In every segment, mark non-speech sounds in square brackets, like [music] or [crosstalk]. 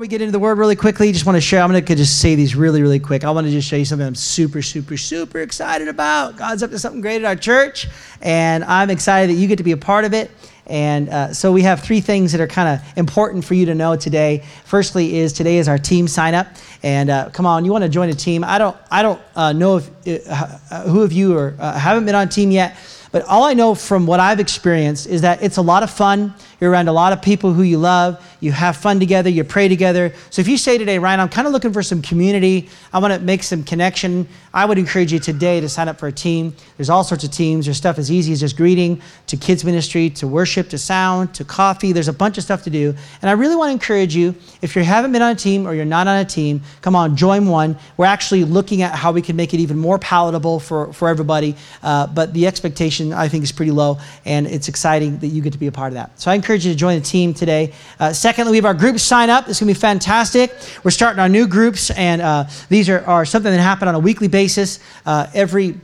We get into the word really quickly, just want to share. I'm going to just say these really, really quick. I want to just show you something I'm super, super, super excited about. God's up to something great at our church, and I'm excited that you get to be a part of it. And uh, so we have three things that are kind of important for you to know today. Firstly, is today is our team sign up, and uh, come on, you want to join a team? I don't, I don't uh, know if uh, who of you are uh, haven't been on team yet, but all I know from what I've experienced is that it's a lot of fun. You're around a lot of people who you love. You have fun together. You pray together. So if you say today, Ryan, I'm kind of looking for some community. I want to make some connection. I would encourage you today to sign up for a team. There's all sorts of teams. There's stuff as easy as just greeting, to kids ministry, to worship, to sound, to coffee. There's a bunch of stuff to do. And I really want to encourage you, if you haven't been on a team or you're not on a team, come on, join one. We're actually looking at how we can make it even more palatable for, for everybody. Uh, but the expectation, I think, is pretty low. And it's exciting that you get to be a part of that. So I encourage you to join the team today. Uh, secondly, we have our groups sign up. It's going to be fantastic. We're starting our new groups, and uh, these are, are something that happen on a weekly basis. Uh, every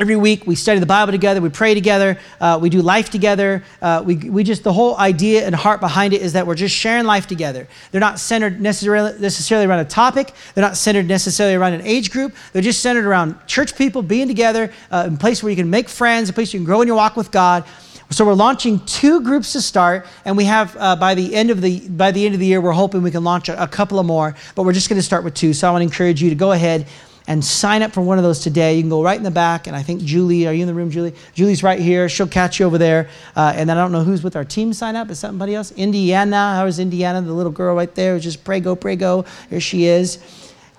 Every week we study the Bible together, we pray together, uh, we do life together. Uh, we, we just, the whole idea and heart behind it is that we're just sharing life together. They're not centered necessarily, necessarily around a topic, they're not centered necessarily around an age group. They're just centered around church people being together, uh, a place where you can make friends, a place you can grow in your walk with God. So we're launching two groups to start, and we have uh, by the end of the by the end of the year, we're hoping we can launch a, a couple of more. But we're just going to start with two. So I want to encourage you to go ahead and sign up for one of those today. You can go right in the back, and I think Julie, are you in the room, Julie? Julie's right here. She'll catch you over there. Uh, and then I don't know who's with our team sign up. Is somebody else? Indiana. How is Indiana? The little girl right there. Just pray go, pray go. Here she is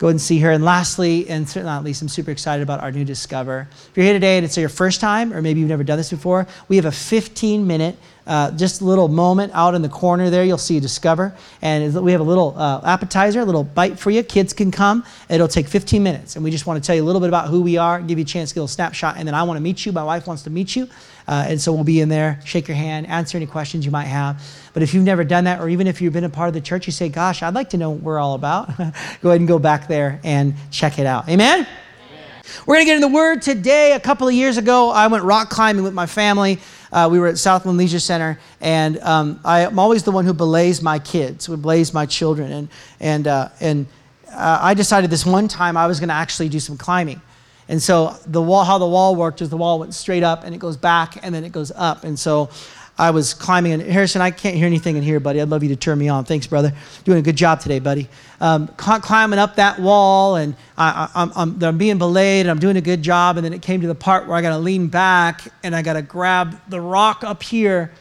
go and see her. And lastly, and certainly not least, I'm super excited about our new Discover. If you're here today and it's your first time, or maybe you've never done this before, we have a 15 minute uh, just a little moment out in the corner there, you'll see Discover. And we have a little uh, appetizer, a little bite for you. Kids can come. It'll take 15 minutes. And we just want to tell you a little bit about who we are, give you a chance to get a little snapshot. And then I want to meet you. My wife wants to meet you. Uh, and so we'll be in there, shake your hand, answer any questions you might have. But if you've never done that, or even if you've been a part of the church, you say, Gosh, I'd like to know what we're all about, [laughs] go ahead and go back there and check it out. Amen? We're going to get in the Word today. A couple of years ago, I went rock climbing with my family. Uh, we were at Southland Leisure Center, and um, I, am always the one who belays my kids, who belays my children. And, and, uh, and uh, I decided this one time I was going to actually do some climbing. And so the wall, how the wall worked is the wall went straight up and it goes back and then it goes up. And so I was climbing. And Harrison, I can't hear anything in here, buddy. I'd love you to turn me on. Thanks, brother. Doing a good job today, buddy. Um, climbing up that wall, and I, am being belayed, and I'm doing a good job. And then it came to the part where I got to lean back and I got to grab the rock up here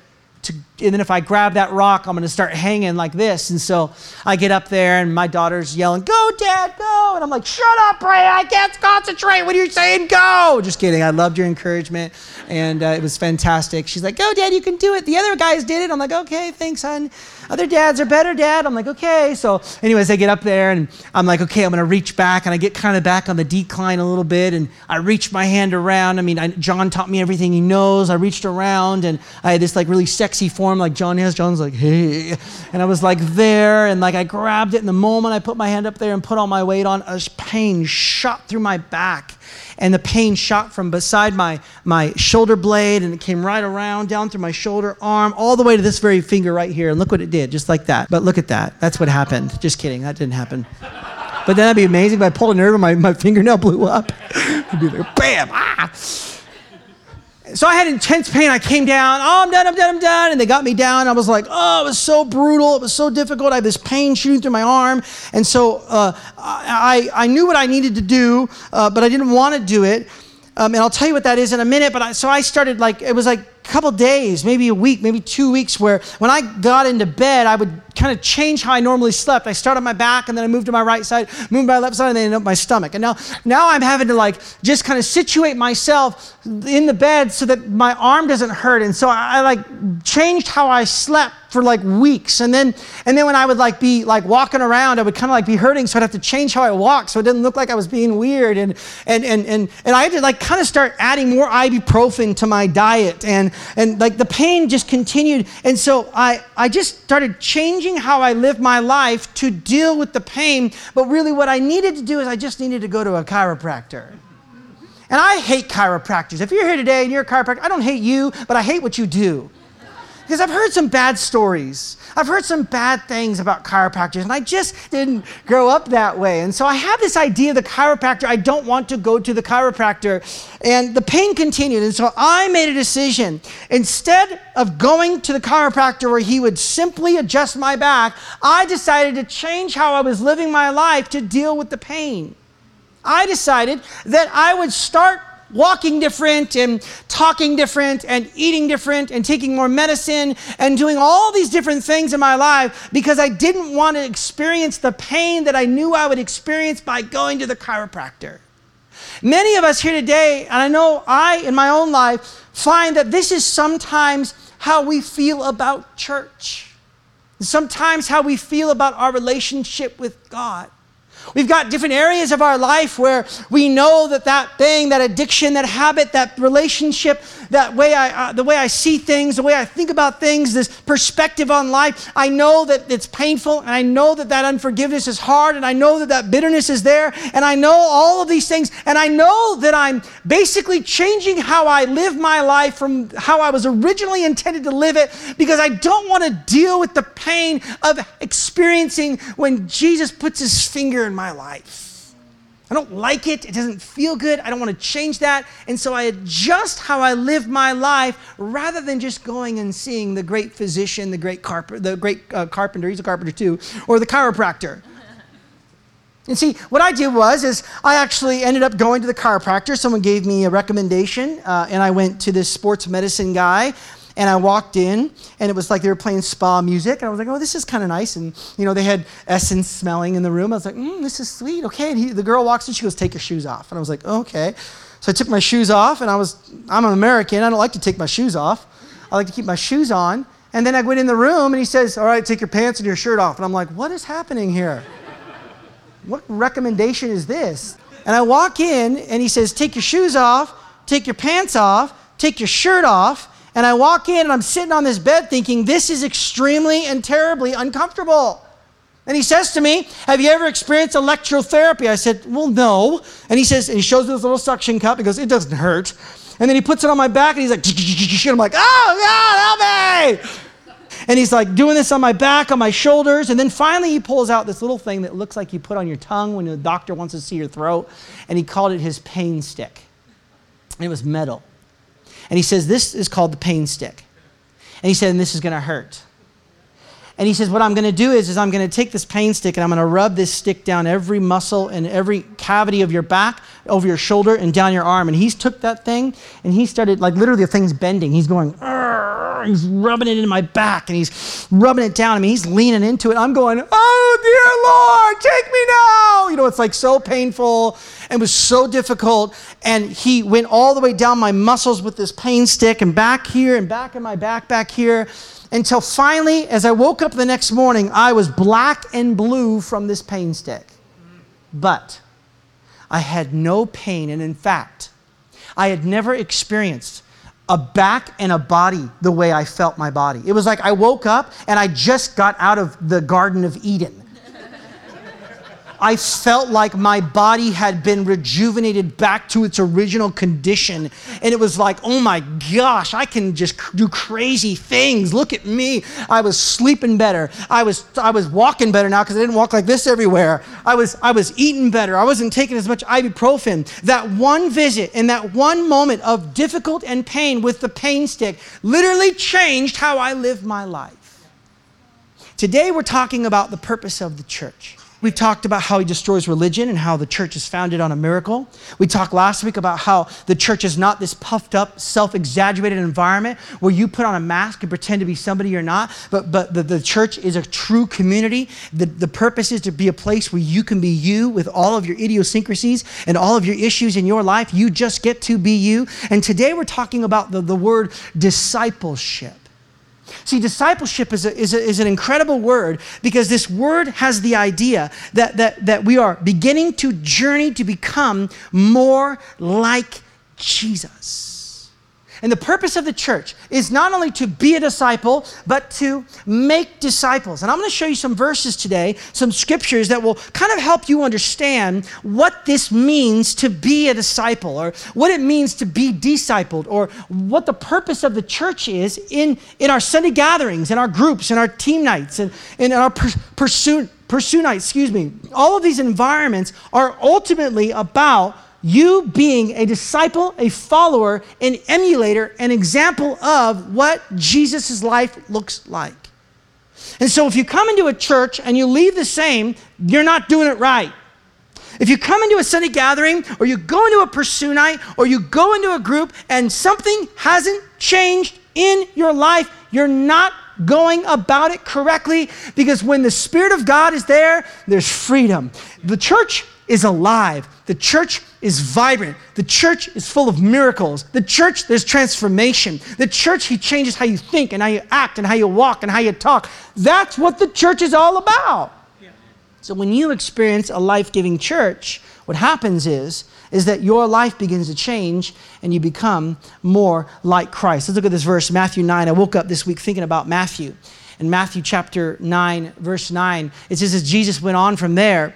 to, and then if I grab that rock, I'm going to start hanging like this. And so I get up there, and my daughter's yelling, Go, Dad, go. And I'm like, Shut up, Ray. I can't concentrate. What are you saying? Go. Just kidding. I loved your encouragement, and uh, it was fantastic. She's like, Go, Dad, you can do it. The other guys did it. I'm like, Okay, thanks, hon. Other dads are better, Dad. I'm like, Okay. So, anyways, I get up there, and I'm like, Okay, I'm going to reach back, and I get kind of back on the decline a little bit, and I reach my hand around. I mean, I, John taught me everything he knows. I reached around, and I had this like really sexy form like John has. John's like, hey. And I was like there, and like I grabbed it. In the moment I put my hand up there and put all my weight on, a pain shot through my back. And the pain shot from beside my, my shoulder blade, and it came right around down through my shoulder, arm, all the way to this very finger right here. And look what it did, just like that. But look at that. That's what happened. Just kidding. That didn't happen. But then that'd be amazing if I pulled a nerve and my, my fingernail blew up. [laughs] It'd be like, bam, ah so I had intense pain. I came down. Oh, I'm done. I'm done. I'm done. And they got me down. I was like, oh, it was so brutal. It was so difficult. I had this pain shooting through my arm. And so uh, I, I knew what I needed to do, uh, but I didn't want to do it. Um, and I'll tell you what that is in a minute. But I, so I started like, it was like couple days, maybe a week, maybe two weeks, where when I got into bed, I would kind of change how I normally slept. I started on my back and then I moved to my right side, moved my left side, and then ended up my stomach. And now, now I'm having to like just kind of situate myself in the bed so that my arm doesn't hurt. And so I, I like changed how I slept for like weeks. And then and then when I would like be like walking around, I would kind of like be hurting, so I'd have to change how I walk so it didn't look like I was being weird. And and and and, and I had to like kind of start adding more ibuprofen to my diet. And and like the pain just continued. And so I I just started changing how I live my life to deal with the pain. But really, what I needed to do is I just needed to go to a chiropractor. And I hate chiropractors. If you're here today and you're a chiropractor, I don't hate you, but I hate what you do. Because I've heard some bad stories. I've heard some bad things about chiropractors, and I just didn't grow up that way. And so I have this idea of the chiropractor. I don't want to go to the chiropractor. And the pain continued. And so I made a decision. Instead of going to the chiropractor where he would simply adjust my back, I decided to change how I was living my life to deal with the pain. I decided that I would start walking different and talking different and eating different and taking more medicine and doing all these different things in my life because I didn't want to experience the pain that I knew I would experience by going to the chiropractor. Many of us here today, and I know I in my own life, find that this is sometimes how we feel about church. Sometimes how we feel about our relationship with God. We've got different areas of our life where we know that that thing, that addiction, that habit, that relationship, that way I, uh, the way I see things, the way I think about things, this perspective on life, I know that it's painful and I know that that unforgiveness is hard and I know that that bitterness is there and I know all of these things and I know that I'm basically changing how I live my life from how I was originally intended to live it because I don't want to deal with the pain of experiencing when Jesus puts his finger in my life. I don't like it. It doesn't feel good. I don't want to change that. And so I adjust how I live my life rather than just going and seeing the great physician, the great, carp- the great uh, carpenter, he's a carpenter too, or the chiropractor. And see, what I did was, is I actually ended up going to the chiropractor. Someone gave me a recommendation, uh, and I went to this sports medicine guy and I walked in, and it was like they were playing spa music. And I was like, oh, this is kind of nice. And, you know, they had essence smelling in the room. I was like, mm, this is sweet. Okay. And he, the girl walks in, she goes, take your shoes off. And I was like, okay. So I took my shoes off, and I was, I'm an American. I don't like to take my shoes off. I like to keep my shoes on. And then I went in the room, and he says, all right, take your pants and your shirt off. And I'm like, what is happening here? What recommendation is this? And I walk in, and he says, take your shoes off, take your pants off, take your shirt off, and I walk in and I'm sitting on this bed thinking, this is extremely and terribly uncomfortable. And he says to me, Have you ever experienced electrotherapy? I said, Well, no. And he says, and he shows me this little suction cup. He goes, It doesn't hurt. And then he puts it on my back and he's like, [laughs] and I'm like, Oh, God, help me. And he's like doing this on my back, on my shoulders. And then finally he pulls out this little thing that looks like you put on your tongue when the doctor wants to see your throat. And he called it his pain stick. And it was metal. And he says, This is called the pain stick. And he said, And this is going to hurt. And he says, What I'm going to do is, is I'm going to take this pain stick and I'm going to rub this stick down every muscle and every cavity of your back, over your shoulder, and down your arm. And he's took that thing and he started, like, literally the thing's bending. He's going, he's rubbing it into my back and he's rubbing it down. I mean, he's leaning into it. I'm going, Oh, dear Lord, take me now. You know, it's like so painful and was so difficult. And he went all the way down my muscles with this pain stick and back here and back in my back, back here. Until finally, as I woke up the next morning, I was black and blue from this pain stick. But I had no pain. And in fact, I had never experienced a back and a body the way I felt my body. It was like I woke up and I just got out of the Garden of Eden. I felt like my body had been rejuvenated back to its original condition. And it was like, oh my gosh, I can just do crazy things. Look at me. I was sleeping better. I was, I was walking better now because I didn't walk like this everywhere. I was, I was eating better. I wasn't taking as much ibuprofen. That one visit and that one moment of difficult and pain with the pain stick literally changed how I live my life. Today, we're talking about the purpose of the church. We've talked about how he destroys religion and how the church is founded on a miracle. We talked last week about how the church is not this puffed up, self exaggerated environment where you put on a mask and pretend to be somebody you're not, but, but the, the church is a true community. The, the purpose is to be a place where you can be you with all of your idiosyncrasies and all of your issues in your life. You just get to be you. And today we're talking about the, the word discipleship. See, discipleship is, a, is, a, is, an incredible word because this word has the idea that, that, that we are beginning to journey to become more like Jesus. And the purpose of the church is not only to be a disciple, but to make disciples. And I'm going to show you some verses today, some scriptures that will kind of help you understand what this means to be a disciple, or what it means to be discipled, or what the purpose of the church is in, in our Sunday gatherings, in our groups, in our team nights, and in our pursuit. Pursue excuse me. All of these environments are ultimately about you being a disciple, a follower, an emulator, an example of what Jesus' life looks like. And so if you come into a church and you leave the same, you're not doing it right. If you come into a Sunday gathering or you go into a pursue night or you go into a group and something hasn't changed in your life, you're not going about it correctly because when the Spirit of God is there, there's freedom. The church is alive. The church is vibrant. The church is full of miracles. The church, there's transformation. The church, He changes how you think and how you act and how you walk and how you talk. That's what the church is all about. Yeah. So when you experience a life giving church, what happens is, is that your life begins to change and you become more like Christ. Let's look at this verse, Matthew 9. I woke up this week thinking about Matthew. In Matthew chapter 9, verse 9, it says, as Jesus went on from there,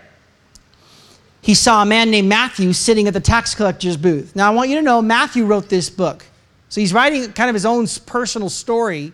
he saw a man named Matthew sitting at the tax collector's booth. Now, I want you to know Matthew wrote this book. So he's writing kind of his own personal story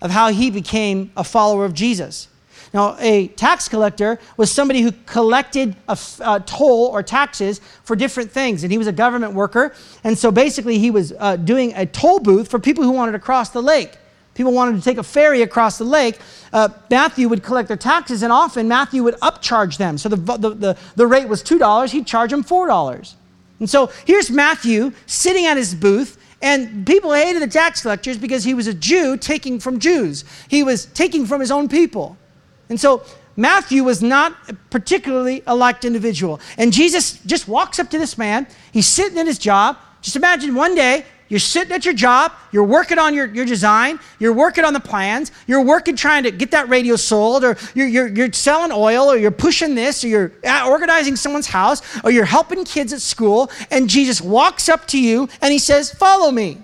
of how he became a follower of Jesus. Now, a tax collector was somebody who collected a, a toll or taxes for different things, and he was a government worker. And so basically, he was uh, doing a toll booth for people who wanted to cross the lake people wanted to take a ferry across the lake, uh, Matthew would collect their taxes, and often Matthew would upcharge them. So the, the, the, the rate was $2, he'd charge them $4. And so here's Matthew sitting at his booth, and people hated the tax collectors because he was a Jew taking from Jews. He was taking from his own people. And so Matthew was not a particularly a liked individual. And Jesus just walks up to this man. He's sitting in his job. Just imagine one day you're sitting at your job, you're working on your, your design, you're working on the plans, you're working trying to get that radio sold, or you're, you're, you're selling oil, or you're pushing this, or you're organizing someone's house, or you're helping kids at school, and Jesus walks up to you and he says, Follow me.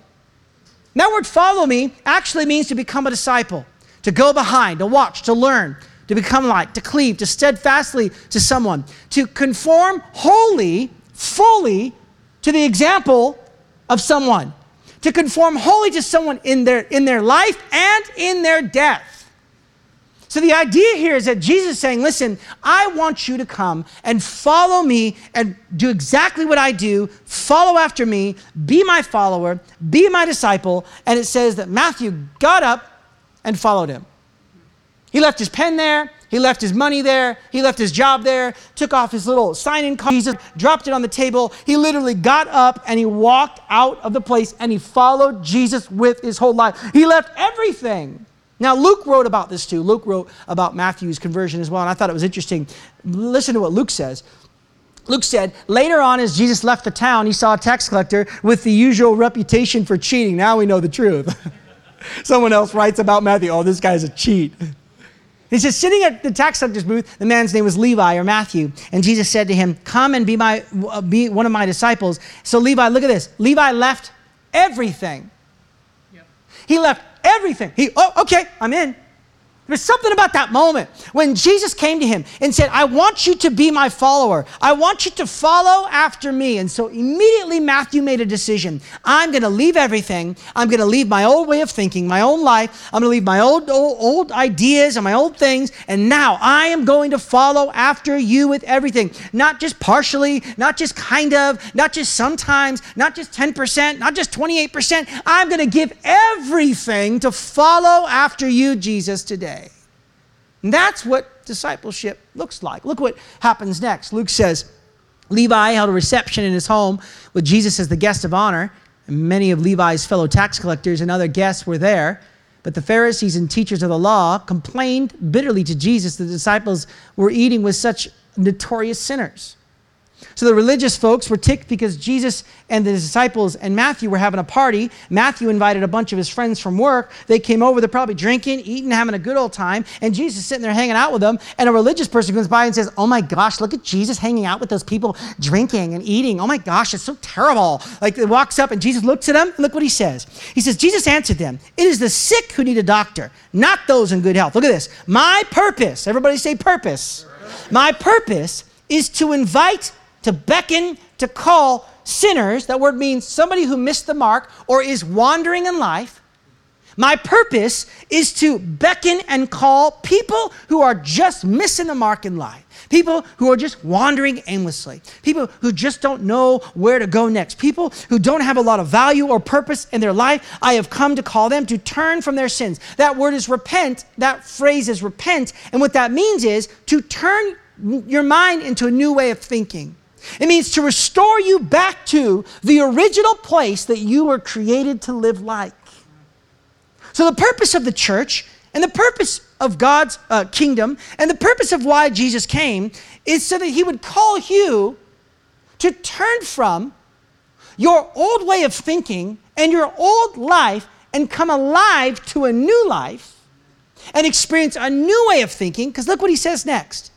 That word follow me actually means to become a disciple, to go behind, to watch, to learn, to become like, to cleave, to steadfastly to someone, to conform wholly, fully to the example of someone, to conform wholly to someone in their, in their life and in their death. So the idea here is that Jesus is saying, listen, I want you to come and follow me and do exactly what I do, follow after me, be my follower, be my disciple. And it says that Matthew got up and followed him. He left his pen there, he left his money there. He left his job there, took off his little sign in card, Jesus dropped it on the table. He literally got up and he walked out of the place and he followed Jesus with his whole life. He left everything. Now, Luke wrote about this too. Luke wrote about Matthew's conversion as well, and I thought it was interesting. Listen to what Luke says. Luke said, later on, as Jesus left the town, he saw a tax collector with the usual reputation for cheating. Now we know the truth. [laughs] Someone else writes about Matthew, oh, this guy's a cheat. He says, sitting at the tax collector's booth, the man's name was Levi or Matthew. And Jesus said to him, Come and be, my, uh, be one of my disciples. So Levi, look at this. Levi left everything. Yep. He left everything. He, oh, okay, I'm in. There's something about that moment when Jesus came to him and said, I want you to be my follower. I want you to follow after me. And so immediately Matthew made a decision. I'm going to leave everything. I'm going to leave my old way of thinking, my own life. I'm going to leave my old, old, old ideas and my old things. And now I am going to follow after you with everything. Not just partially, not just kind of, not just sometimes, not just 10%, not just 28%. I'm going to give everything to follow after you, Jesus, today. And that's what discipleship looks like. Look what happens next. Luke says, Levi held a reception in his home with Jesus as the guest of honor. And many of Levi's fellow tax collectors and other guests were there. But the Pharisees and teachers of the law complained bitterly to Jesus that the disciples were eating with such notorious sinners. So the religious folks were ticked because Jesus and the disciples and Matthew were having a party. Matthew invited a bunch of his friends from work. They came over, they're probably drinking, eating, having a good old time. And Jesus is sitting there hanging out with them. And a religious person comes by and says, Oh my gosh, look at Jesus hanging out with those people drinking and eating. Oh my gosh, it's so terrible. Like it walks up and Jesus looks at them and look what he says. He says, Jesus answered them, It is the sick who need a doctor, not those in good health. Look at this. My purpose, everybody say purpose. My purpose is to invite to beckon, to call sinners. That word means somebody who missed the mark or is wandering in life. My purpose is to beckon and call people who are just missing the mark in life. People who are just wandering aimlessly. People who just don't know where to go next. People who don't have a lot of value or purpose in their life. I have come to call them to turn from their sins. That word is repent. That phrase is repent. And what that means is to turn your mind into a new way of thinking. It means to restore you back to the original place that you were created to live like. So, the purpose of the church and the purpose of God's uh, kingdom and the purpose of why Jesus came is so that he would call you to turn from your old way of thinking and your old life and come alive to a new life and experience a new way of thinking. Because look what he says next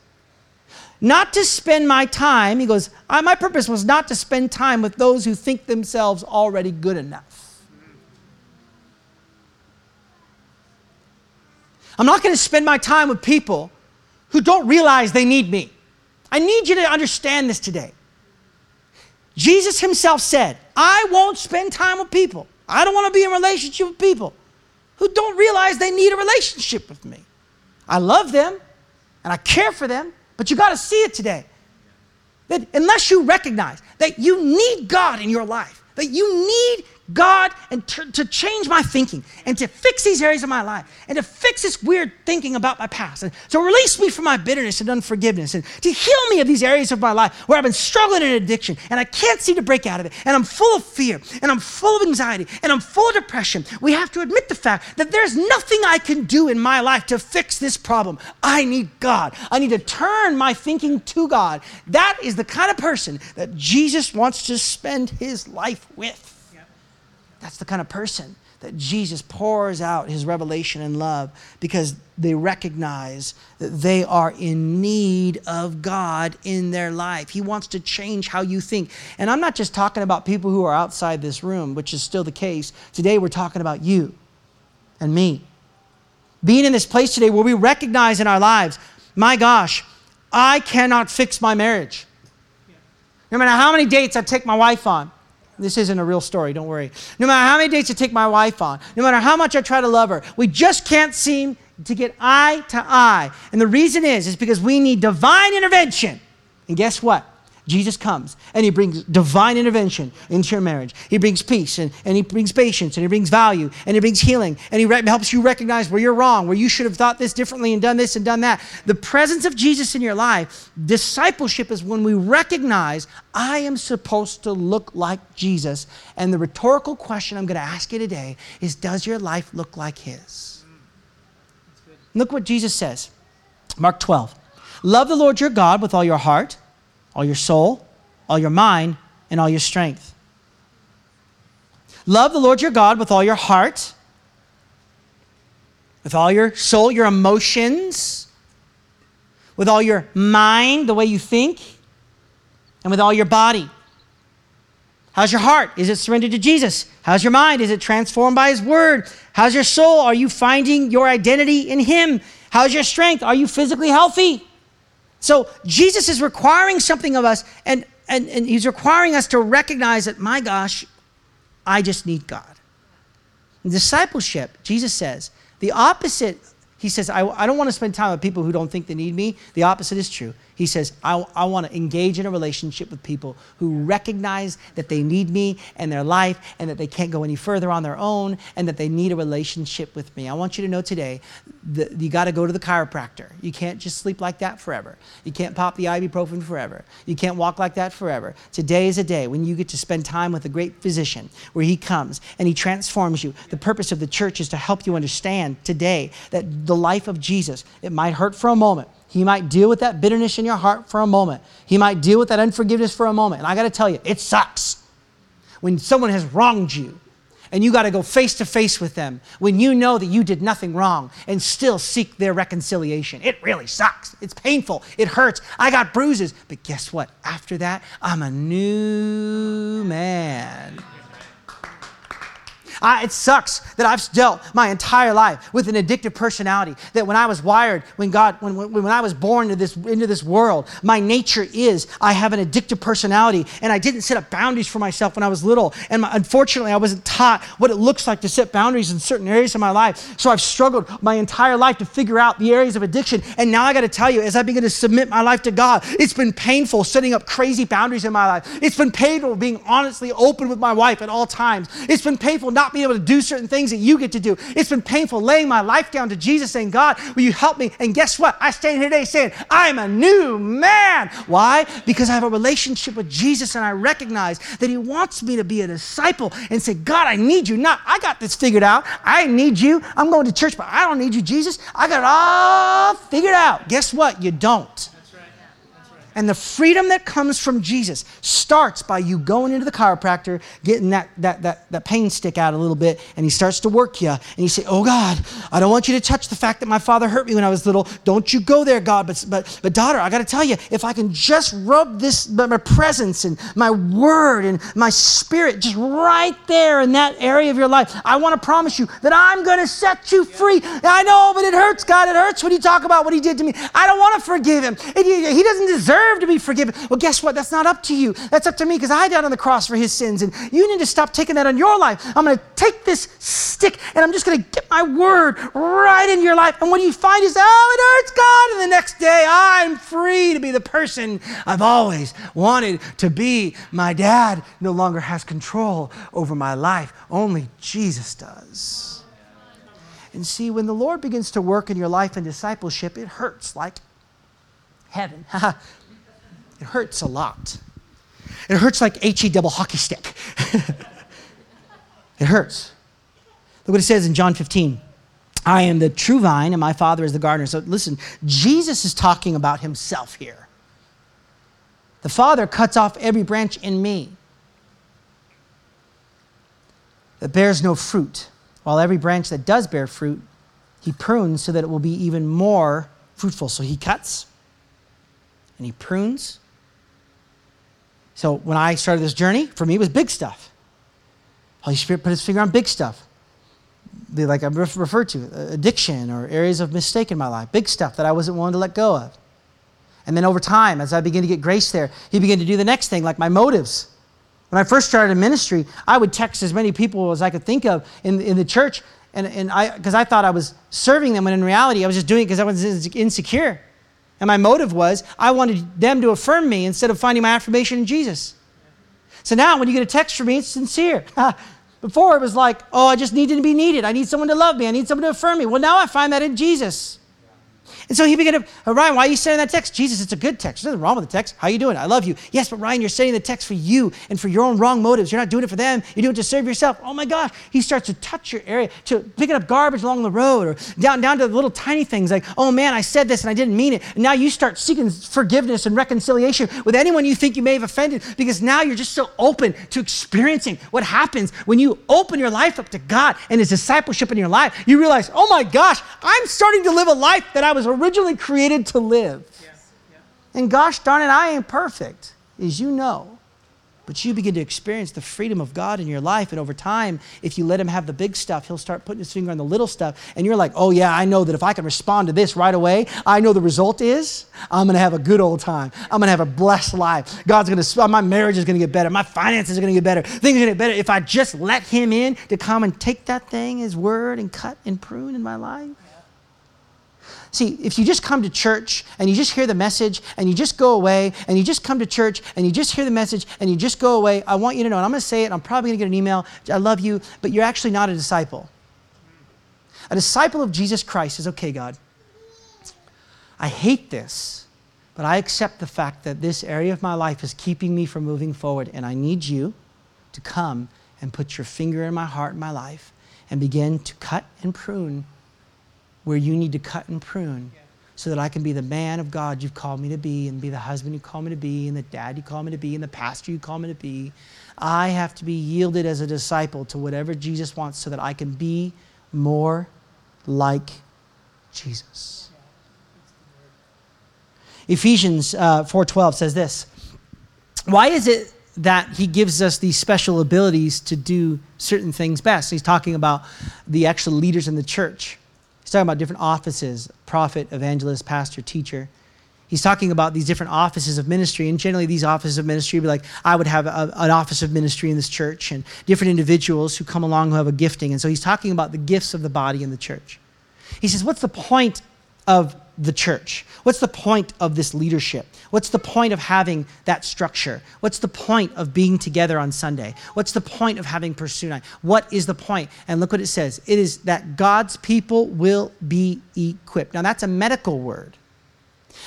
not to spend my time, he goes, my purpose was not to spend time with those who think themselves already good enough. I'm not going to spend my time with people who don't realize they need me. I need you to understand this today. Jesus himself said, I won't spend time with people. I don't want to be in relationship with people who don't realize they need a relationship with me. I love them and I care for them, but you got to see it today. That unless you recognize that you need God in your life, that you need God and to, to, change my thinking and to fix these areas of my life and to fix this weird thinking about my past and to release me from my bitterness and unforgiveness and to heal me of these areas of my life where I've been struggling in addiction and I can't seem to break out of it and I'm full of fear and I'm full of anxiety and I'm full of depression. We have to admit the fact that there's nothing I can do in my life to fix this problem. I need God. I need to turn my thinking to God. That is the kind of person that Jesus wants to spend his life with. That's the kind of person that Jesus pours out his revelation and love because they recognize that they are in need of God in their life. He wants to change how you think. And I'm not just talking about people who are outside this room, which is still the case. Today we're talking about you and me. Being in this place today where we recognize in our lives, my gosh, I cannot fix my marriage. No matter how many dates I take my wife on, this isn't a real story, don't worry. No matter how many dates I take my wife on, no matter how much I try to love her, we just can't seem to get eye to eye. And the reason is, is because we need divine intervention. And guess what? Jesus comes and he brings divine intervention into your marriage. He brings peace and, and he brings patience and he brings value and he brings healing and he re- helps you recognize where you're wrong, where you should have thought this differently and done this and done that. The presence of Jesus in your life, discipleship is when we recognize I am supposed to look like Jesus. And the rhetorical question I'm going to ask you today is Does your life look like his? Look what Jesus says. Mark 12. Love the Lord your God with all your heart all your soul, all your mind, and all your strength. Love the Lord your God with all your heart, with all your soul, your emotions, with all your mind, the way you think, and with all your body. How's your heart? Is it surrendered to Jesus? How's your mind? Is it transformed by His Word? How's your soul? Are you finding your identity in Him? How's your strength? Are you physically healthy? So Jesus is requiring something of us, and, and, and he's requiring us to recognize that, my gosh, I just need God. In discipleship, Jesus says, the opposite, he says, I, I don't want to spend time with people who don't think they need me. The opposite is true. He says, I, I want to engage in a relationship with people who recognize that they need me and their life and that they can't go any further on their own and that they need a relationship with me. I want you to know today that you got to go to the chiropractor. You can't just sleep like that forever. You can't pop the ibuprofen forever. You can't walk like that forever. Today is a day when you get to spend time with a great physician where he comes and he transforms you. The purpose of the church is to help you understand today that the life of Jesus, it might hurt for a moment He might deal with that bitterness in your heart for a moment. He might deal with that unforgiveness for a moment. And I got to tell you, it sucks when someone has wronged you and you got to go face to face with them when you know that you did nothing wrong and still seek their reconciliation. It really sucks. It's painful. It hurts. I got bruises. But guess what? After that, I'm a new man. I, it sucks that I've dealt my entire life with an addictive personality. That when I was wired, when God, when, when, when I was born into this, into this world, my nature is I have an addictive personality, and I didn't set up boundaries for myself when I was little. And my, unfortunately, I wasn't taught what it looks like to set boundaries in certain areas of my life. So I've struggled my entire life to figure out the areas of addiction. And now I got to tell you, as I begin to submit my life to God, it's been painful setting up crazy boundaries in my life. It's been painful being honestly open with my wife at all times. It's been painful not being able to do certain things that you get to do. It's been painful laying my life down to Jesus saying, God, will you help me? And guess what? I stand here today saying, I'm a new man. Why? Because I have a relationship with Jesus and I recognize that He wants me to be a disciple and say, God, I need you. Not, I got this figured out. I need you. I'm going to church, but I don't need you, Jesus. I got it all figured out. Guess what? You don't. And the freedom that comes from Jesus starts by you going into the chiropractor, getting that, that, that, that pain stick out a little bit, and he starts to work you. And you say, Oh God, I don't want you to touch the fact that my father hurt me when I was little. Don't you go there, God. But, but, but daughter, I got to tell you, if I can just rub this, my presence and my word and my spirit just right there in that area of your life, I want to promise you that I'm going to set you free. I know, but it hurts, God. It hurts when you talk about what he did to me. I don't want to forgive him. He doesn't deserve deserve to be forgiven. Well, guess what? That's not up to you. That's up to me because I died on the cross for his sins. And you need to stop taking that on your life. I'm going to take this stick and I'm just going to get my word right into your life. And what you find is, oh, it hurts God. And the next day, I'm free to be the person I've always wanted to be. My dad no longer has control over my life, only Jesus does. And see, when the Lord begins to work in your life in discipleship, it hurts like heaven. [laughs] It hurts a lot. It hurts like HE double hockey stick. [laughs] it hurts. Look what it says in John 15. I am the true vine, and my Father is the gardener. So listen, Jesus is talking about himself here. The Father cuts off every branch in me that bears no fruit, while every branch that does bear fruit, he prunes so that it will be even more fruitful. So he cuts and he prunes so when I started this journey, for me, it was big stuff. Holy Spirit put his finger on big stuff. Like I referred to, uh, addiction or areas of mistake in my life, big stuff that I wasn't willing to let go of. And then over time, as I began to get grace there, he began to do the next thing, like my motives. When I first started ministry, I would text as many people as I could think of in, in the church, and, and I because I thought I was serving them, when in reality I was just doing it because I was insecure. And my motive was I wanted them to affirm me instead of finding my affirmation in Jesus. So now when you get a text from me, it's sincere. [laughs] Before it was like, oh, I just needed to be needed. I need someone to love me. I need someone to affirm me. Well, now I find that in Jesus. And so he began to, oh, Ryan, why are you sending that text? Jesus, it's a good text. There's nothing wrong with the text. How are you doing? I love you. Yes, but Ryan, you're sending the text for you and for your own wrong motives. You're not doing it for them. You're doing it to serve yourself. Oh my gosh. He starts to touch your area, to picking up garbage along the road or down, down to the little tiny things like, oh man, I said this and I didn't mean it. And now you start seeking forgiveness and reconciliation with anyone you think you may have offended because now you're just so open to experiencing what happens when you open your life up to God and His discipleship in your life. You realize, oh my gosh, I'm starting to live a life that I was originally created to live. And gosh darn it, I ain't perfect, as you know. But you begin to experience the freedom of God in your life. And over time, if you let Him have the big stuff, He'll start putting His finger on the little stuff. And you're like, oh, yeah, I know that if I can respond to this right away, I know the result is I'm going to have a good old time. I'm going to have a blessed life. God's going to, my marriage is going to get better. My finances are going to get better. Things are going to get better if I just let Him in to come and take that thing, His word, and cut and prune in my life. See, if you just come to church and you just hear the message and you just go away and you just come to church and you just hear the message and you just go away, I want you to know, and I'm going to say it, I'm probably going to get an email, I love you, but you're actually not a disciple. A disciple of Jesus Christ is okay, God. I hate this, but I accept the fact that this area of my life is keeping me from moving forward, and I need you to come and put your finger in my heart and my life and begin to cut and prune where you need to cut and prune so that I can be the man of God you've called me to be, and be the husband you call me to be, and the dad you call me to be, and the pastor you call me to be. I have to be yielded as a disciple to whatever Jesus wants so that I can be more like Jesus. Ephesians uh, 4:12 says this. Why is it that he gives us these special abilities to do certain things best? He's talking about the actual leaders in the church. He's talking about different offices prophet, evangelist, pastor, teacher. He's talking about these different offices of ministry, and generally, these offices of ministry be like, I would have a, an office of ministry in this church, and different individuals who come along who have a gifting. And so he's talking about the gifts of the body in the church. He says, What's the point of the church? What's the point of this leadership? What's the point of having that structure? What's the point of being together on Sunday? What's the point of having Pursue Night? What is the point? And look what it says it is that God's people will be equipped. Now, that's a medical word.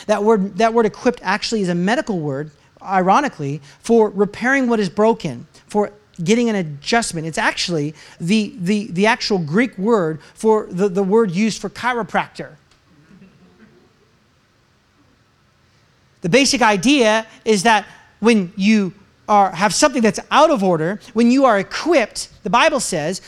That word, that word equipped actually is a medical word, ironically, for repairing what is broken, for getting an adjustment. It's actually the, the, the actual Greek word for the, the word used for chiropractor. The basic idea is that when you are, have something that's out of order, when you are equipped, the Bible says,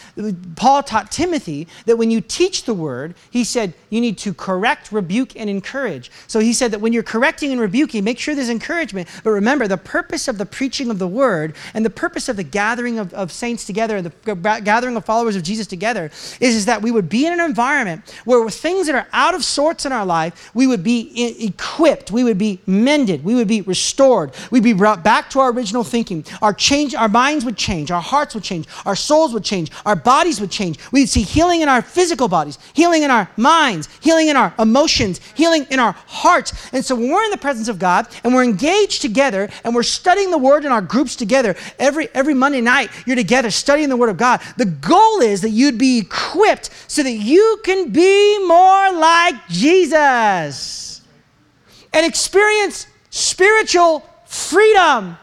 Paul taught Timothy that when you teach the word, he said you need to correct, rebuke, and encourage. So he said that when you're correcting and rebuking, make sure there's encouragement. But remember, the purpose of the preaching of the word and the purpose of the gathering of, of saints together, and the gathering of followers of Jesus together, is, is that we would be in an environment where things that are out of sorts in our life, we would be equipped, we would be mended, we would be restored, we'd be brought back to our original thinking. Our change, our minds would change, our hearts would change, our souls would change, our bodies would change. We'd see healing in our physical bodies, healing in our minds, healing in our emotions, healing in our hearts. And so when we're in the presence of God and we're engaged together and we're studying the word in our groups together, every every Monday night you're together studying the word of God. The goal is that you'd be equipped so that you can be more like Jesus and experience spiritual freedom.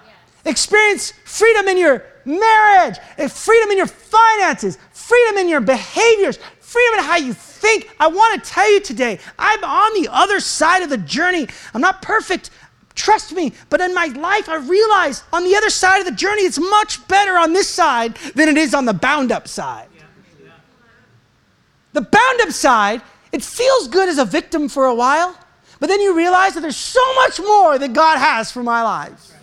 Experience freedom in your marriage, eh, freedom in your finances, freedom in your behaviors, freedom in how you think. I want to tell you today, I'm on the other side of the journey. I'm not perfect. Trust me, but in my life, I realize on the other side of the journey, it's much better on this side than it is on the bound up side. The bound up side, it feels good as a victim for a while, but then you realize that there's so much more that God has for my life.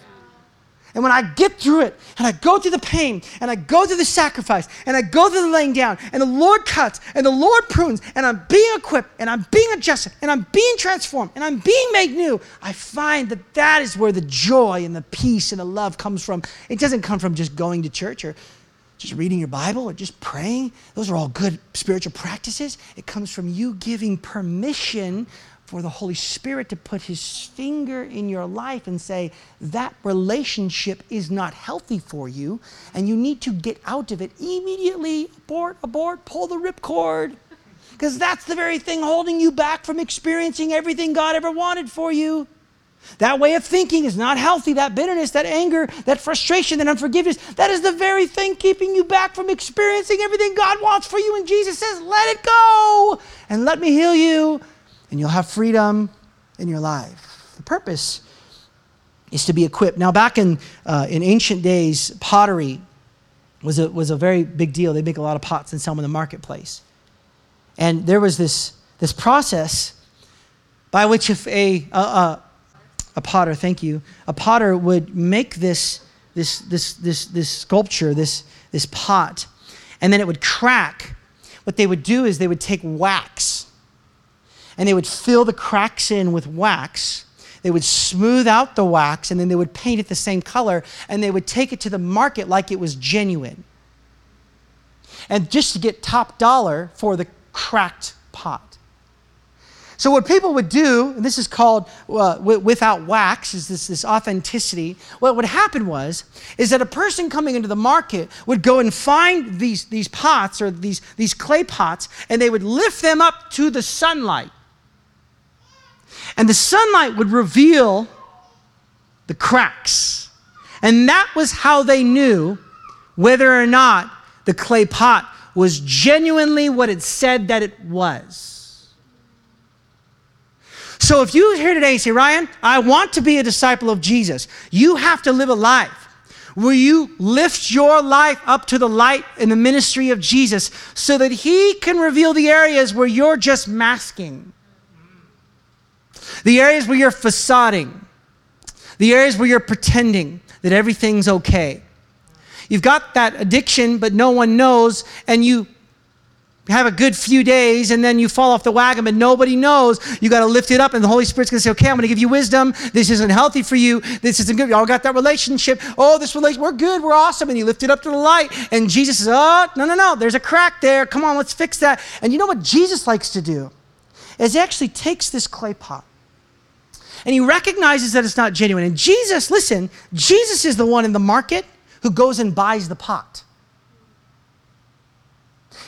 And when I get through it, and I go through the pain, and I go through the sacrifice, and I go through the laying down, and the Lord cuts, and the Lord prunes, and I'm being equipped, and I'm being adjusted, and I'm being transformed, and I'm being made new, I find that that is where the joy and the peace and the love comes from. It doesn't come from just going to church or just reading your Bible or just praying. Those are all good spiritual practices. It comes from you giving permission for the Holy Spirit to put his finger in your life and say, that relationship is not healthy for you, and you need to get out of it immediately. Abort, abort, pull the ripcord. Because that's the very thing holding you back from experiencing everything God ever wanted for you. That way of thinking is not healthy. That bitterness, that anger, that frustration, that unforgiveness, that is the very thing keeping you back from experiencing everything God wants for you. And Jesus says, let it go and let me heal you and you'll have freedom in your life. The purpose is to be equipped. Now, back in, uh, in ancient days, pottery was a, was a very big deal. They make a lot of pots and sell them in the marketplace. And there was this, this process by which if a, a, a, a potter, thank you, a potter would make this, this, this, this, this sculpture, this, this pot, and then it would crack. What they would do is they would take wax and they would fill the cracks in with wax. They would smooth out the wax and then they would paint it the same color and they would take it to the market like it was genuine. And just to get top dollar for the cracked pot. So what people would do, and this is called uh, without wax, is this, this authenticity. What would happen was, is that a person coming into the market would go and find these, these pots or these, these clay pots, and they would lift them up to the sunlight. And the sunlight would reveal the cracks. And that was how they knew whether or not the clay pot was genuinely what it said that it was. So if you here today and say, Ryan, I want to be a disciple of Jesus, you have to live a life where you lift your life up to the light in the ministry of Jesus so that He can reveal the areas where you're just masking, the areas where you're facading, the areas where you're pretending that everything's okay. You've got that addiction, but no one knows, and you have a good few days and then you fall off the wagon, but nobody knows. You got to lift it up, and the Holy Spirit's going to say, Okay, I'm going to give you wisdom. This isn't healthy for you. This isn't good. Y'all got that relationship. Oh, this relationship, we're good. We're awesome. And you lift it up to the light, and Jesus says, Oh, no, no, no. There's a crack there. Come on, let's fix that. And you know what Jesus likes to do? Is he actually takes this clay pot and he recognizes that it's not genuine. And Jesus, listen, Jesus is the one in the market who goes and buys the pot.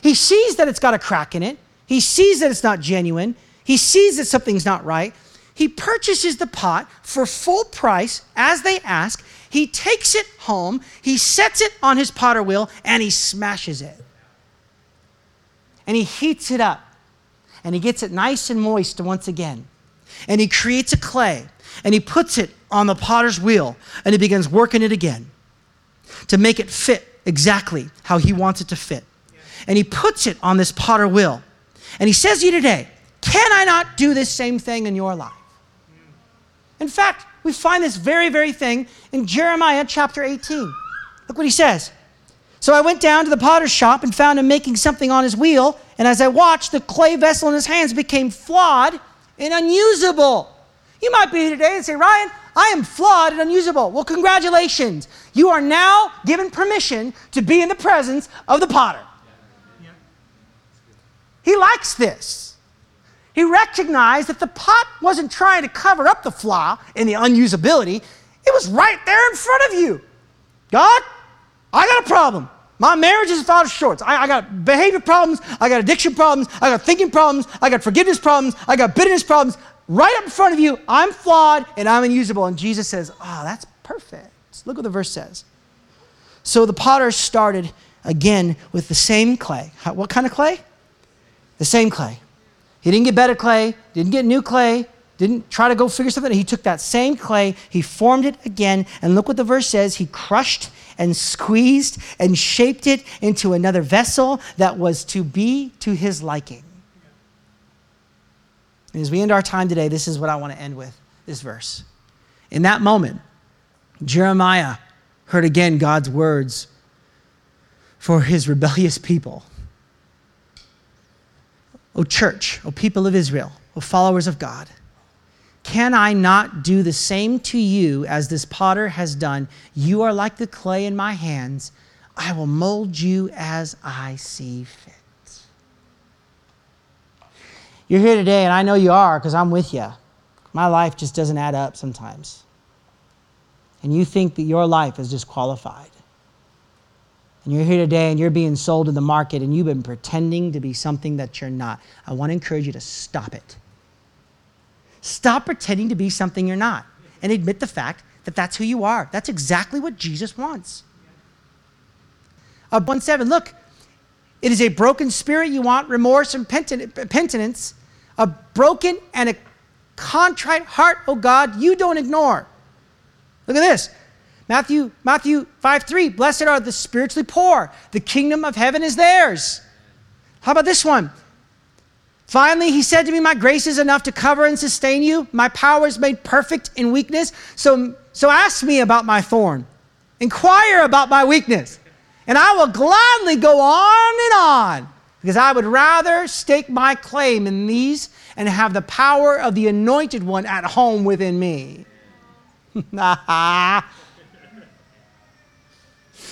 He sees that it's got a crack in it. He sees that it's not genuine. He sees that something's not right. He purchases the pot for full price as they ask. He takes it home, he sets it on his potter wheel, and he smashes it. And he heats it up. And he gets it nice and moist once again. And he creates a clay and he puts it on the potter's wheel and he begins working it again to make it fit exactly how he wants it to fit and he puts it on this potter wheel. And he says to you today, Can I not do this same thing in your life? In fact, we find this very, very thing in Jeremiah chapter 18. Look what he says. So I went down to the potter's shop and found him making something on his wheel. And as I watched, the clay vessel in his hands became flawed and unusable. You might be here today and say, Ryan, I am flawed and unusable. Well, congratulations. You are now given permission to be in the presence of the potter. He likes this. He recognized that the pot wasn't trying to cover up the flaw in the unusability, it was right there in front of you. God, I got a problem. My marriage is falling short. I, I, got behavior problems. I got addiction problems. I got thinking problems. I got forgiveness problems. I got bitterness problems. Right up in front of you, I'm flawed and I'm unusable. And Jesus says, Oh, that's perfect. Look what the verse says. So the potter started again with the same clay. What kind of clay? the same clay. He didn't get better clay, didn't get new clay, didn't try to go figure something. out. He took that same clay, he formed it again, and look what the verse says. He crushed and squeezed and shaped it into another vessel that was to be to his liking. And as we end our time today, this is what I want to end with this verse. In that moment, Jeremiah heard again God's words for his rebellious people. O church, O people of Israel, O followers of God, can I not do the same to you as this potter has done? You are like the clay in my hands. I will mold you as I see fit. You're here today, and I know you are because I'm with you. My life just doesn't add up sometimes. And you think that your life is disqualified and you're here today and you're being sold in the market and you've been pretending to be something that you're not, I want to encourage you to stop it. Stop pretending to be something you're not and admit the fact that that's who you are. That's exactly what Jesus wants. Uh, 1 7, look, it is a broken spirit you want, remorse and penitence, a broken and a contrite heart, oh God, you don't ignore. Look at this. Matthew, Matthew 5 3, blessed are the spiritually poor. The kingdom of heaven is theirs. How about this one? Finally, he said to me, My grace is enough to cover and sustain you. My power is made perfect in weakness. So, so ask me about my thorn. Inquire about my weakness. And I will gladly go on and on because I would rather stake my claim in these and have the power of the anointed one at home within me. [laughs]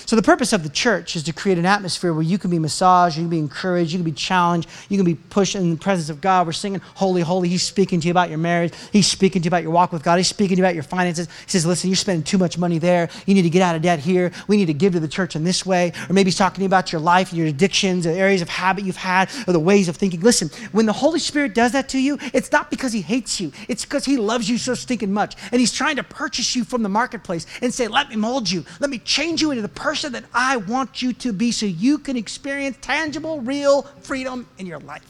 So, the purpose of the church is to create an atmosphere where you can be massaged, you can be encouraged, you can be challenged, you can be pushed in the presence of God. We're singing, Holy, Holy. He's speaking to you about your marriage, He's speaking to you about your walk with God, He's speaking to you about your finances. He says, Listen, you're spending too much money there. You need to get out of debt here. We need to give to the church in this way. Or maybe He's talking to you about your life, and your addictions, the areas of habit you've had, or the ways of thinking. Listen, when the Holy Spirit does that to you, it's not because He hates you, it's because He loves you so stinking much. And He's trying to purchase you from the marketplace and say, Let me mold you, let me change you into the person person that I want you to be so you can experience tangible, real freedom in your life.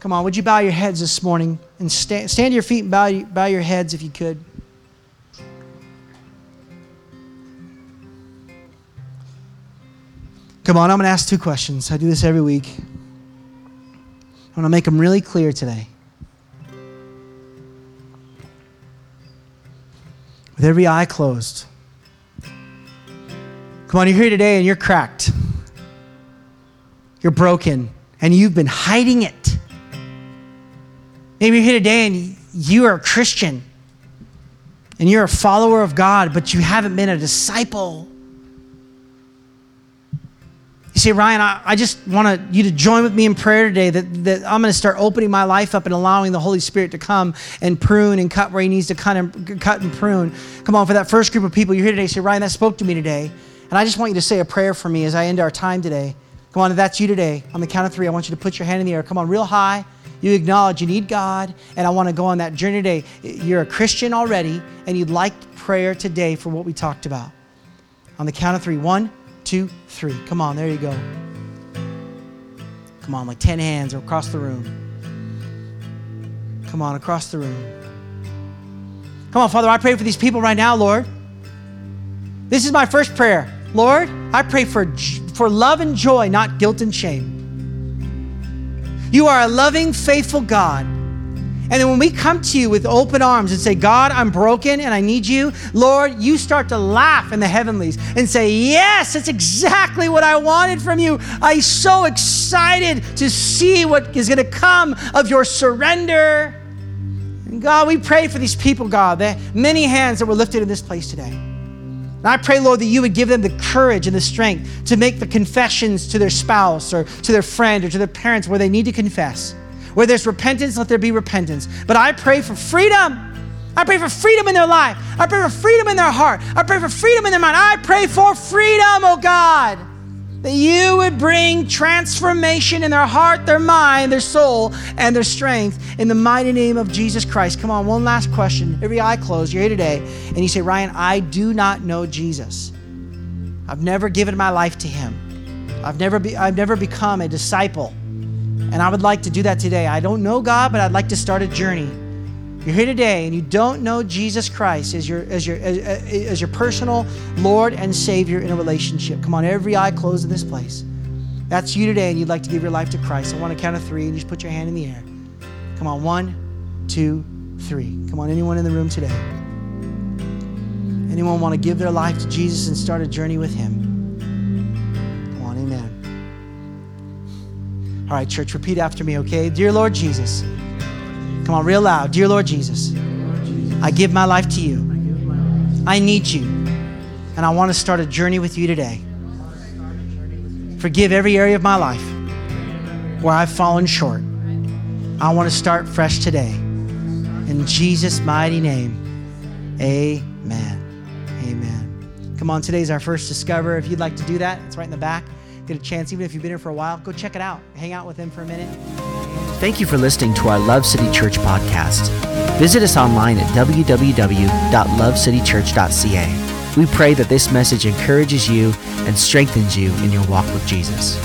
Come on, would you bow your heads this morning and stand, stand to your feet and bow, bow your heads if you could? Come on, I'm going to ask two questions. I do this every week. I'm going to make them really clear today. With every eye closed. Come on, you're here today and you're cracked. You're broken and you've been hiding it. Maybe you're here today and you are a Christian and you're a follower of God, but you haven't been a disciple. You say, Ryan, I, I just want you to join with me in prayer today that, that I'm going to start opening my life up and allowing the Holy Spirit to come and prune and cut where He needs to cut and, cut and prune. Come on, for that first group of people, you're here today, say, Ryan, that spoke to me today. And I just want you to say a prayer for me as I end our time today. Come on, if that's you today, on the count of three, I want you to put your hand in the air. Come on, real high. You acknowledge you need God, and I want to go on that journey today. You're a Christian already, and you'd like prayer today for what we talked about. On the count of three, one, two, three. Come on, there you go. Come on, like 10 hands across the room. Come on, across the room. Come on, Father, I pray for these people right now, Lord. This is my first prayer. Lord, I pray for, for love and joy, not guilt and shame. You are a loving, faithful God. And then when we come to you with open arms and say, God, I'm broken and I need you, Lord, you start to laugh in the heavenlies and say, Yes, that's exactly what I wanted from you. I'm so excited to see what is going to come of your surrender. And God, we pray for these people, God, that many hands that were lifted in this place today. And I pray, Lord, that you would give them the courage and the strength to make the confessions to their spouse or to their friend or to their parents where they need to confess. Where there's repentance, let there be repentance. But I pray for freedom. I pray for freedom in their life. I pray for freedom in their heart. I pray for freedom in their mind. I pray for freedom, oh God. That you would bring transformation in their heart, their mind, their soul, and their strength in the mighty name of Jesus Christ. Come on, one last question. Every eye closed, you're here today, and you say, Ryan, I do not know Jesus. I've never given my life to him. I've never, be, I've never become a disciple. And I would like to do that today. I don't know God, but I'd like to start a journey. You're here today and you don't know Jesus Christ as your, as your, as, uh, as your personal Lord and Savior in a relationship. Come on, every eye closed in this place. That's you today and you'd like to give your life to Christ. I want to count of three and you just put your hand in the air. Come on, one, two, three. Come on, anyone in the room today? Anyone want to give their life to Jesus and start a journey with Him? All right, church, repeat after me, okay? Dear Lord Jesus, come on, real loud. Dear Lord Jesus, I give my life to you. I need you, and I want to start a journey with you today. Forgive every area of my life where I've fallen short. I want to start fresh today. In Jesus' mighty name, amen. Amen. Come on, today's our first Discover. If you'd like to do that, it's right in the back get a chance, even if you've been here for a while, go check it out. Hang out with them for a minute. Thank you for listening to our Love City Church podcast. Visit us online at www.lovecitychurch.ca. We pray that this message encourages you and strengthens you in your walk with Jesus.